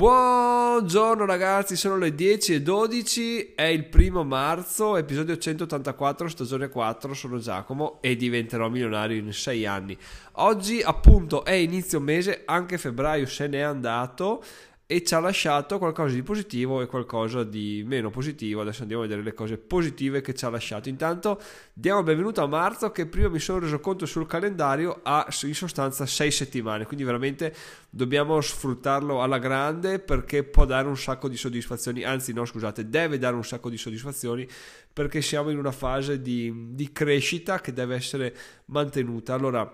Buongiorno ragazzi, sono le 10 e 12, è il primo marzo, episodio 184, stagione 4, sono Giacomo e diventerò milionario in 6 anni. Oggi appunto è inizio mese, anche febbraio se n'è andato e ci ha lasciato qualcosa di positivo e qualcosa di meno positivo. Adesso andiamo a vedere le cose positive che ci ha lasciato. Intanto diamo il benvenuto a marzo che prima mi sono reso conto sul calendario ha in sostanza 6 settimane, quindi veramente dobbiamo sfruttarlo alla grande perché può dare un sacco di soddisfazioni, anzi no scusate, deve dare un sacco di soddisfazioni perché siamo in una fase di, di crescita che deve essere mantenuta. Allora,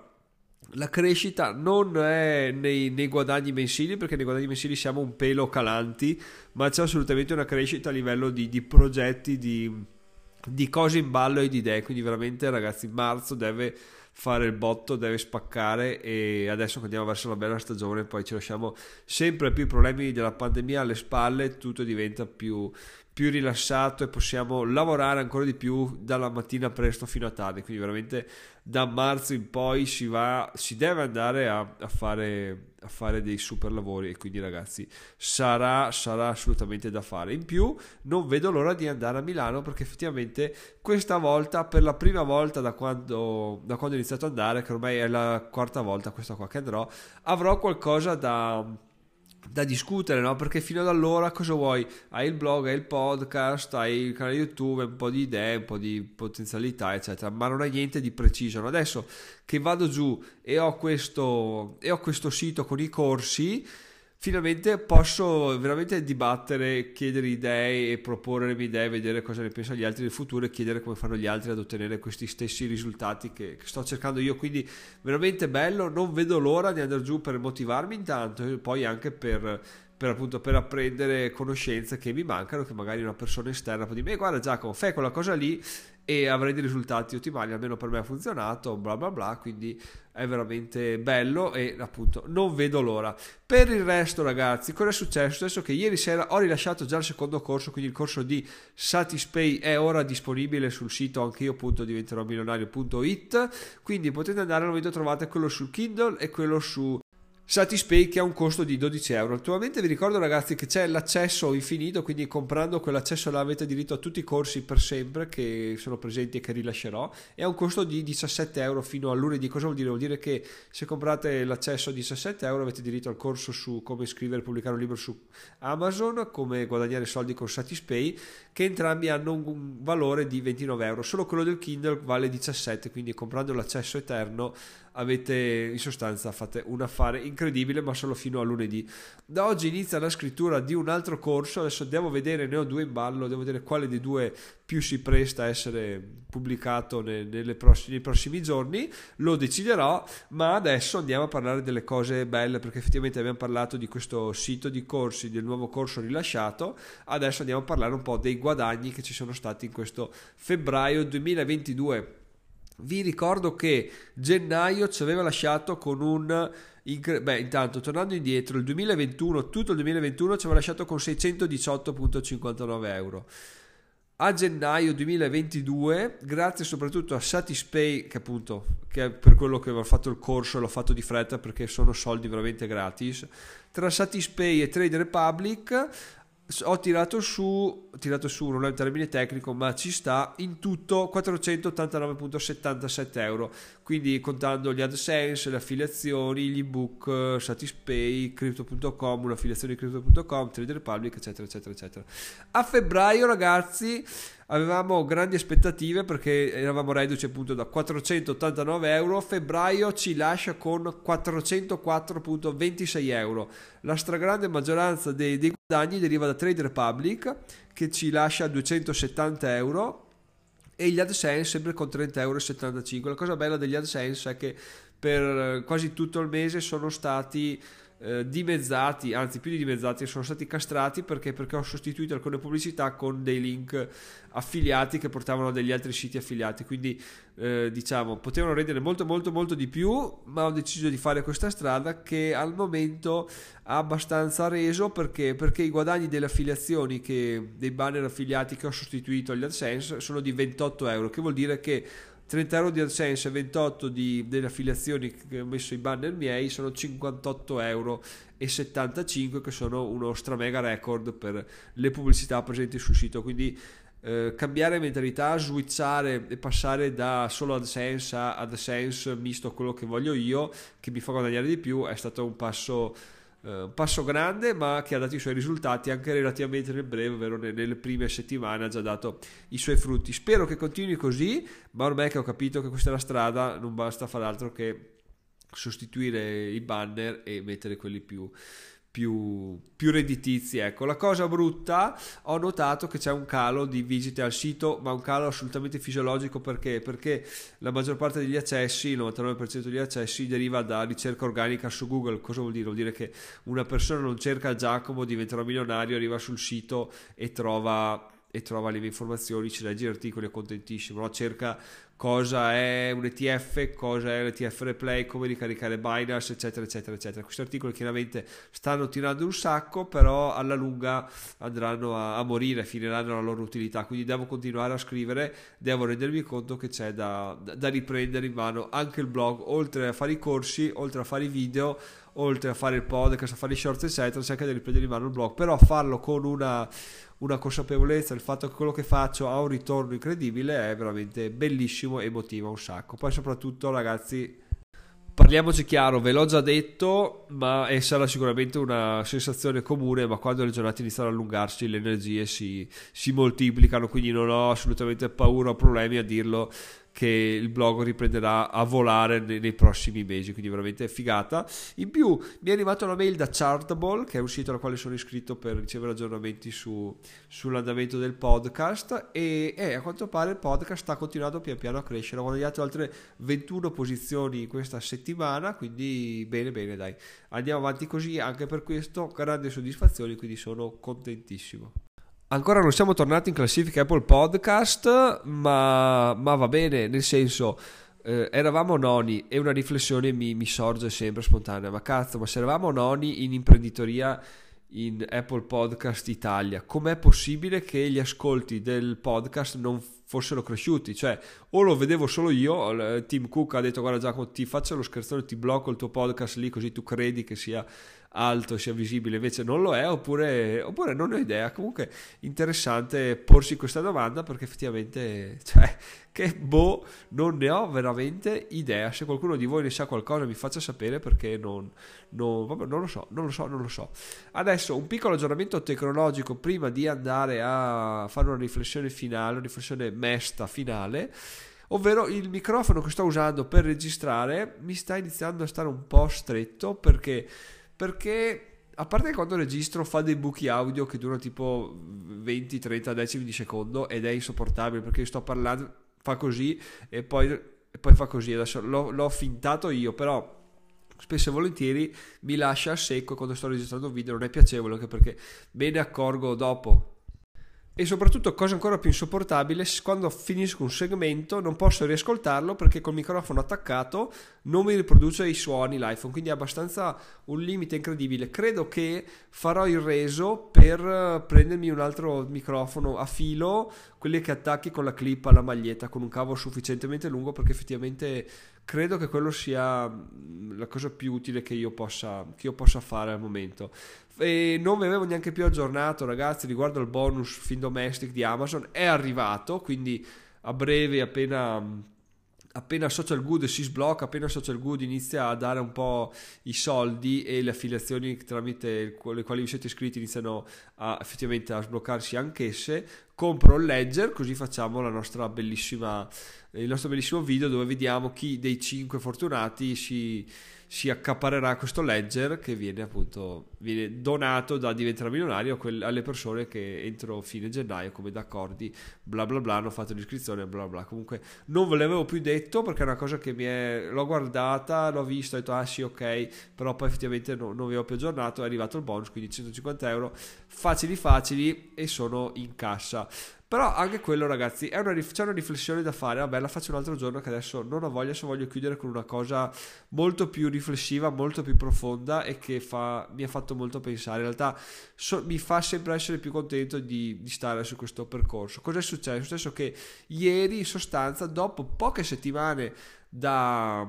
la crescita non è nei, nei, guadagni mensili, perché nei guadagni mensili siamo un pelo calanti, ma c'è assolutamente una crescita a livello di, di progetti, di, di, cose in ballo e di idee. Quindi, veramente, ragazzi, marzo deve fare il botto, deve spaccare. E adesso che andiamo verso la bella stagione, poi ci lasciamo sempre più i problemi della pandemia alle spalle, tutto diventa più, più rilassato e possiamo lavorare ancora di più dalla mattina presto fino a tardi. Quindi veramente da marzo in poi si, va, si deve andare a, a, fare, a fare dei super lavori e quindi ragazzi sarà, sarà assolutamente da fare. In più non vedo l'ora di andare a Milano perché effettivamente questa volta, per la prima volta da quando, da quando ho iniziato ad andare, che ormai è la quarta volta questa qua che andrò, avrò qualcosa da da discutere, no? Perché fino ad allora cosa vuoi? Hai il blog, hai il podcast, hai il canale YouTube, un po' di idee, un po' di potenzialità, eccetera, ma non hai niente di preciso. Adesso che vado giù e ho questo, e ho questo sito con i corsi, finalmente posso veramente dibattere, chiedere idee e proporre le mie idee, vedere cosa ne pensano gli altri del futuro e chiedere come fanno gli altri ad ottenere questi stessi risultati che, che sto cercando io. Quindi veramente bello, non vedo l'ora di andare giù per motivarmi intanto e poi anche per per appunto per apprendere conoscenze che mi mancano che magari una persona esterna può dire guarda Giacomo fai quella cosa lì e avrai dei risultati ottimali almeno per me ha funzionato bla bla bla quindi è veramente bello e appunto non vedo l'ora per il resto ragazzi cosa è successo? adesso che ieri sera ho rilasciato già il secondo corso quindi il corso di Satispay è ora disponibile sul sito anche io appunto diventerò milionario.it quindi potete andare al momento trovate quello su Kindle e quello su Satispay che ha un costo di 12 euro. Attualmente vi ricordo ragazzi che c'è l'accesso infinito, quindi comprando quell'accesso là avete diritto a tutti i corsi per sempre che sono presenti e che rilascerò e ha un costo di 17 euro fino a lunedì. Cosa vuol dire? Vuol dire che se comprate l'accesso a 17 euro avete diritto al corso su come scrivere e pubblicare un libro su Amazon, come guadagnare soldi con Satispay, che entrambi hanno un valore di 29 euro. Solo quello del Kindle vale 17, quindi comprando l'accesso eterno avete in sostanza fate un affare incredibile ma solo fino a lunedì. Da oggi inizia la scrittura di un altro corso. Adesso devo vedere ne ho due in ballo devo vedere quale dei due più si presta a essere pubblicato prossime, nei prossimi giorni. Lo deciderò ma adesso andiamo a parlare delle cose belle perché effettivamente abbiamo parlato di questo sito di corsi del nuovo corso rilasciato. Adesso andiamo a parlare un po' dei guadagni che ci sono stati in questo febbraio 2022 vi ricordo che gennaio ci aveva lasciato con un... Beh, intanto tornando indietro, il 2021, tutto il 2021 ci aveva lasciato con 618,59 euro. A gennaio 2022, grazie soprattutto a Satispay, che appunto che per quello che ho fatto il corso l'ho fatto di fretta perché sono soldi veramente gratis, tra Satispay e Trade Republic ho tirato su, tirato su, non è un termine tecnico, ma ci sta in tutto 489,77 euro. Quindi contando gli AdSense, le affiliazioni, gli ebook, Satispay, Crypto.com, un'affiliazione di Crypto.com, Trade Republic, eccetera, eccetera, eccetera. A febbraio, ragazzi, avevamo grandi aspettative perché eravamo reduci appunto da 489 euro febbraio ci lascia con 404.26 euro. La stragrande maggioranza dei, dei guadagni deriva da Trade Republic che ci lascia 270 euro e gli AdSense sempre con 30,75 euro la cosa bella degli AdSense è che per quasi tutto il mese sono stati eh, dimezzati, anzi più di dimezzati, sono stati castrati perché, perché ho sostituito alcune pubblicità con dei link affiliati che portavano degli altri siti affiliati, quindi eh, diciamo potevano rendere molto molto molto di più, ma ho deciso di fare questa strada che al momento ha abbastanza reso perché, perché i guadagni delle affiliazioni, che, dei banner affiliati che ho sostituito agli AdSense sono di 28 euro, che vuol dire che 30 euro di AdSense e 28 di, delle affiliazioni che ho messo i banner miei sono 58 euro 75 che sono uno stramega record per le pubblicità presenti sul sito. Quindi eh, cambiare mentalità, switchare e passare da solo AdSense a AdSense misto a quello che voglio io, che mi fa guadagnare di più, è stato un passo, eh, passo grande, ma che ha dato i suoi risultati anche relativamente nel breve, ovvero nelle prime settimane ha già dato i suoi frutti. Spero che continui così, ma ormai che ho capito che questa è la strada, non basta fare altro che sostituire i banner e mettere quelli più più, più redditizi. Ecco, la cosa brutta, ho notato che c'è un calo di visite al sito, ma un calo assolutamente fisiologico perché? Perché la maggior parte degli accessi, il 99% degli accessi deriva da ricerca organica su Google. Cosa vuol dire? Vuol dire che una persona non cerca Giacomo, diventerà milionario, arriva sul sito e trova e trova le mie informazioni, ci legge gli articoli, è contentissimo, no? cerca cosa è un ETF, cosa è l'ETF replay, come ricaricare Binance, eccetera, eccetera, eccetera. Questi articoli chiaramente stanno tirando un sacco, però alla lunga andranno a, a morire, finiranno la loro utilità, quindi devo continuare a scrivere, devo rendermi conto che c'è da, da, da riprendere in mano anche il blog, oltre a fare i corsi, oltre a fare i video, oltre a fare il podcast, a fare i shorts, eccetera, anche da riprendere in mano il blog, però farlo con una una consapevolezza del fatto che quello che faccio ha un ritorno incredibile è veramente bellissimo e motiva un sacco. Poi soprattutto ragazzi Parliamoci chiaro, ve l'ho già detto, ma e sarà sicuramente una sensazione comune, ma quando le giornate iniziano ad allungarsi le energie si, si moltiplicano, quindi non ho assolutamente paura o problemi a dirlo che il blog riprenderà a volare nei, nei, prossimi mesi, quindi veramente figata. In più mi è arrivata una mail da Chartable, che è un sito al quale sono iscritto per ricevere aggiornamenti su, sull'andamento del podcast e eh, a quanto pare il podcast sta continuando pian piano a crescere. Ho guadagnato altre 21 posizioni questa settimana, quindi bene bene dai. Andiamo avanti così, anche per questo grande soddisfazione, quindi sono contentissimo. Ancora non siamo tornati in classifica Apple Podcast, ma, ma va bene, nel senso, eh, eravamo noni e una riflessione mi, mi, sorge sempre spontanea, ma cazzo, ma se eravamo noni in imprenditoria in Apple Podcast Italia, com'è possibile che gli ascolti del podcast non fossero cresciuti? Cioè, o lo vedevo solo io, Tim Cook ha detto guarda Giacomo ti faccio lo scherzone, ti blocco il tuo podcast lì così tu credi che sia alto sia visibile, invece non lo è, oppure, oppure non ho idea. Comunque interessante porsi questa domanda perché effettivamente, cioè, che boh, non ne ho veramente idea. Se qualcuno di voi ne sa qualcosa mi faccia sapere perché non, non, vabbè, non lo so, non lo so, non lo so. Adesso un piccolo aggiornamento tecnologico prima di andare a fare una riflessione finale, una riflessione mesta finale ovvero il microfono che sto usando per registrare mi sta iniziando a stare un po' stretto perché perché a parte quando registro fa dei buchi audio che durano tipo 20-30 decimi di secondo ed è insopportabile perché sto parlando, fa così e poi, e poi fa così. Adesso l'ho, l'ho, fintato io, però spesso e volentieri mi lascia a secco quando sto registrando un video, non è piacevole anche perché me ne accorgo dopo e soprattutto, cosa ancora più insopportabile, quando finisco un segmento non posso riascoltarlo perché col microfono attaccato non mi riproduce i suoni l'iPhone, quindi è abbastanza un limite incredibile. Credo che farò il reso per prendermi un altro microfono a filo, quelli che attacchi con la clip alla maglietta con un cavo sufficientemente lungo perché effettivamente credo che quello sia mm, la cosa più utile che io possa, che io possa fare al momento. E non vi avevo neanche più aggiornato, ragazzi, riguardo al bonus fin domestic di Amazon. È arrivato, quindi a breve, appena appena Social Good si sblocca, appena Social Good inizia a dare un po' i soldi e le affiliazioni tramite le quali vi siete iscritti iniziano a, effettivamente a sbloccarsi anch'esse, compro il Ledger così facciamo il nostro bellissimo video dove vediamo chi dei 5 fortunati si si accaparerà questo ledger che viene appunto viene donato da diventare milionario alle persone che entro fine gennaio come d'accordi bla bla bla hanno fatto l'iscrizione bla bla comunque non ve l'avevo più detto perché è una cosa che mi è l'ho guardata l'ho vista ho detto ah sì ok però poi effettivamente no, non vi ho più aggiornato è arrivato il bonus quindi 150 euro facili facili e sono in cassa Però anche quello, ragazzi, una, c'è una riflessione da fare. Vabbè, la faccio un altro giorno che adesso non ho voglia, se voglio chiudere con una cosa molto più riflessiva, molto più profonda e che fa, mi ha fatto molto pensare. In realtà so, mi fa sempre essere più contento di, di stare su questo percorso. Cosa è successo? È successo che ieri, in sostanza, dopo poche settimane da,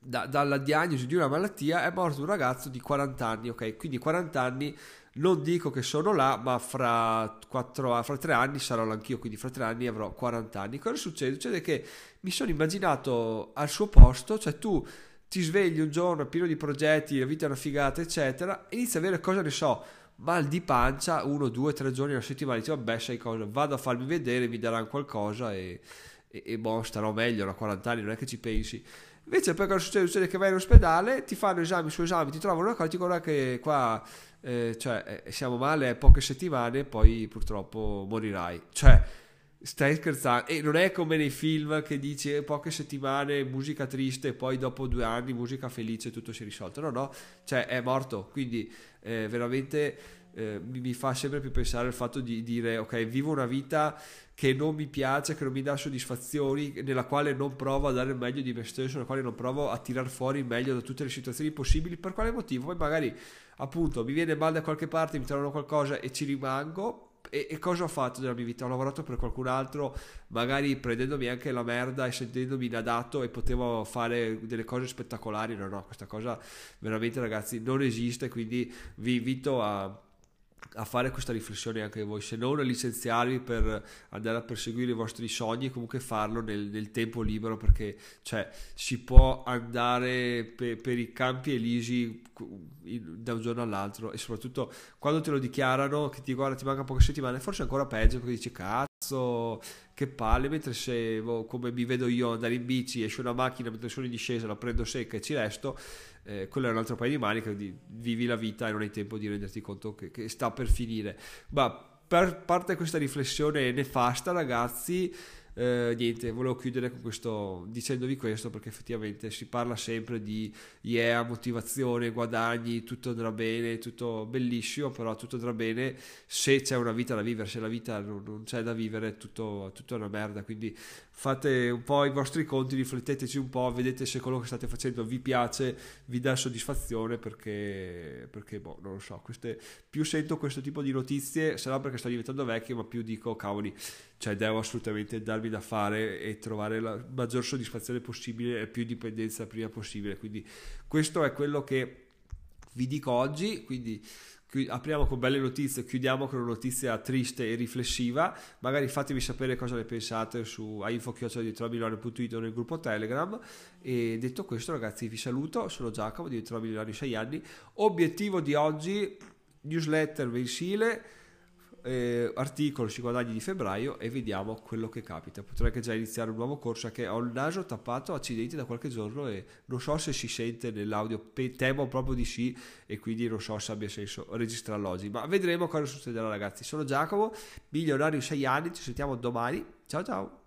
da, dalla diagnosi di una malattia, è morto un ragazzo di 40 anni, ok? Quindi 40 anni non dico che sono là, ma fra, 4, fra 3 anni sarò anch'io, quindi fra 3 anni avrò 40 anni. Cosa succede? Succede che mi sono immaginato al suo posto, cioè tu ti svegli un giorno pieno di progetti, la vita è una figata, eccetera, e inizi a avere, cosa ne so, mal di pancia, uno, due, tre giorni alla settimana, dici vabbè sai cosa, vado a farmi vedere, mi daranno qualcosa e, e, e boh, starò meglio a 40 anni, non è che ci pensi. Invece poi cosa succede? Succede che vai in ospedale, ti fanno esami su esami, ti trovano una cosa, ti dicono che qua eh, cioè, eh, siamo male poche settimane, poi purtroppo morirai. Cioè, stai scherzando? E non è come nei film che dici eh, poche settimane, musica triste, e poi dopo due anni musica felice, tutto si è risolto. No, no, cioè è morto. Quindi eh, veramente eh, mi, fa sempre più pensare al fatto di dire ok, vivo una vita che non mi piace, che non mi dà soddisfazioni, nella quale non provo a dare il meglio di me stesso, nella quale non provo a tirar fuori il meglio da tutte le situazioni possibili. Per quale motivo? Poi magari appunto mi viene male da qualche parte, mi trovano qualcosa e ci rimango. E, e, cosa ho fatto nella mia vita? Ho lavorato per qualcun altro, magari prendendomi anche la merda e sentendomi inadatto e potevo fare delle cose spettacolari. No, no, questa cosa veramente ragazzi non esiste, quindi vi invito a a fare questa riflessione anche voi, se non a licenziarvi per andare a perseguire i vostri sogni, comunque farlo nel, nel tempo libero perché cioè, si può andare pe, per i campi elisi da un giorno all'altro e soprattutto quando te lo dichiarano che ti guarda ti manca poche settimane, forse ancora peggio perché dici cazzo che palle, mentre se come mi vedo io andare in bici, esce una macchina mentre sono in discesa, la prendo secca e ci resto eh, quello è un altro paio di maniche, vivi la vita e non hai tempo di renderti conto che, che sta per finire. Ma per parte questa riflessione nefasta, ragazzi, eh, niente, volevo chiudere con questo, dicendovi questo perché effettivamente si parla sempre di yeah, motivazione, guadagni, tutto andrà bene, tutto bellissimo, però tutto andrà bene se c'è una vita da vivere, se la vita non, non c'è da vivere, tutto, tutto è una merda, quindi fate un po' i vostri conti, rifletteteci un po', vedete se quello che state facendo vi piace, vi dà soddisfazione perché, perché boh, non lo so, queste, più sento questo tipo di notizie, sarà perché sto diventando vecchio, ma più dico, cavoli, cioè devo assolutamente darmi da fare e trovare la maggior soddisfazione possibile e più indipendenza prima possibile. Quindi questo è quello che vi dico oggi, quindi apriamo con belle notizie, chiudiamo con una notizia triste e riflessiva. Magari fatemi sapere cosa ne pensate su info.it nel gruppo Telegram. E detto questo, ragazzi, vi saluto. Sono Giacomo, diventerò milionario 6 anni. Obiettivo di oggi: newsletter mensile eh, articolo sui guadagni di febbraio e vediamo quello che capita. Potrei anche già iniziare un nuovo corso che ho il naso tappato accidenti da qualche giorno e non so se si sente nell'audio, temo proprio di sì e quindi non so se abbia senso registrarlo oggi, ma vedremo cosa succederà ragazzi. Sono Giacomo, milionario 6 anni, ci sentiamo domani. Ciao ciao!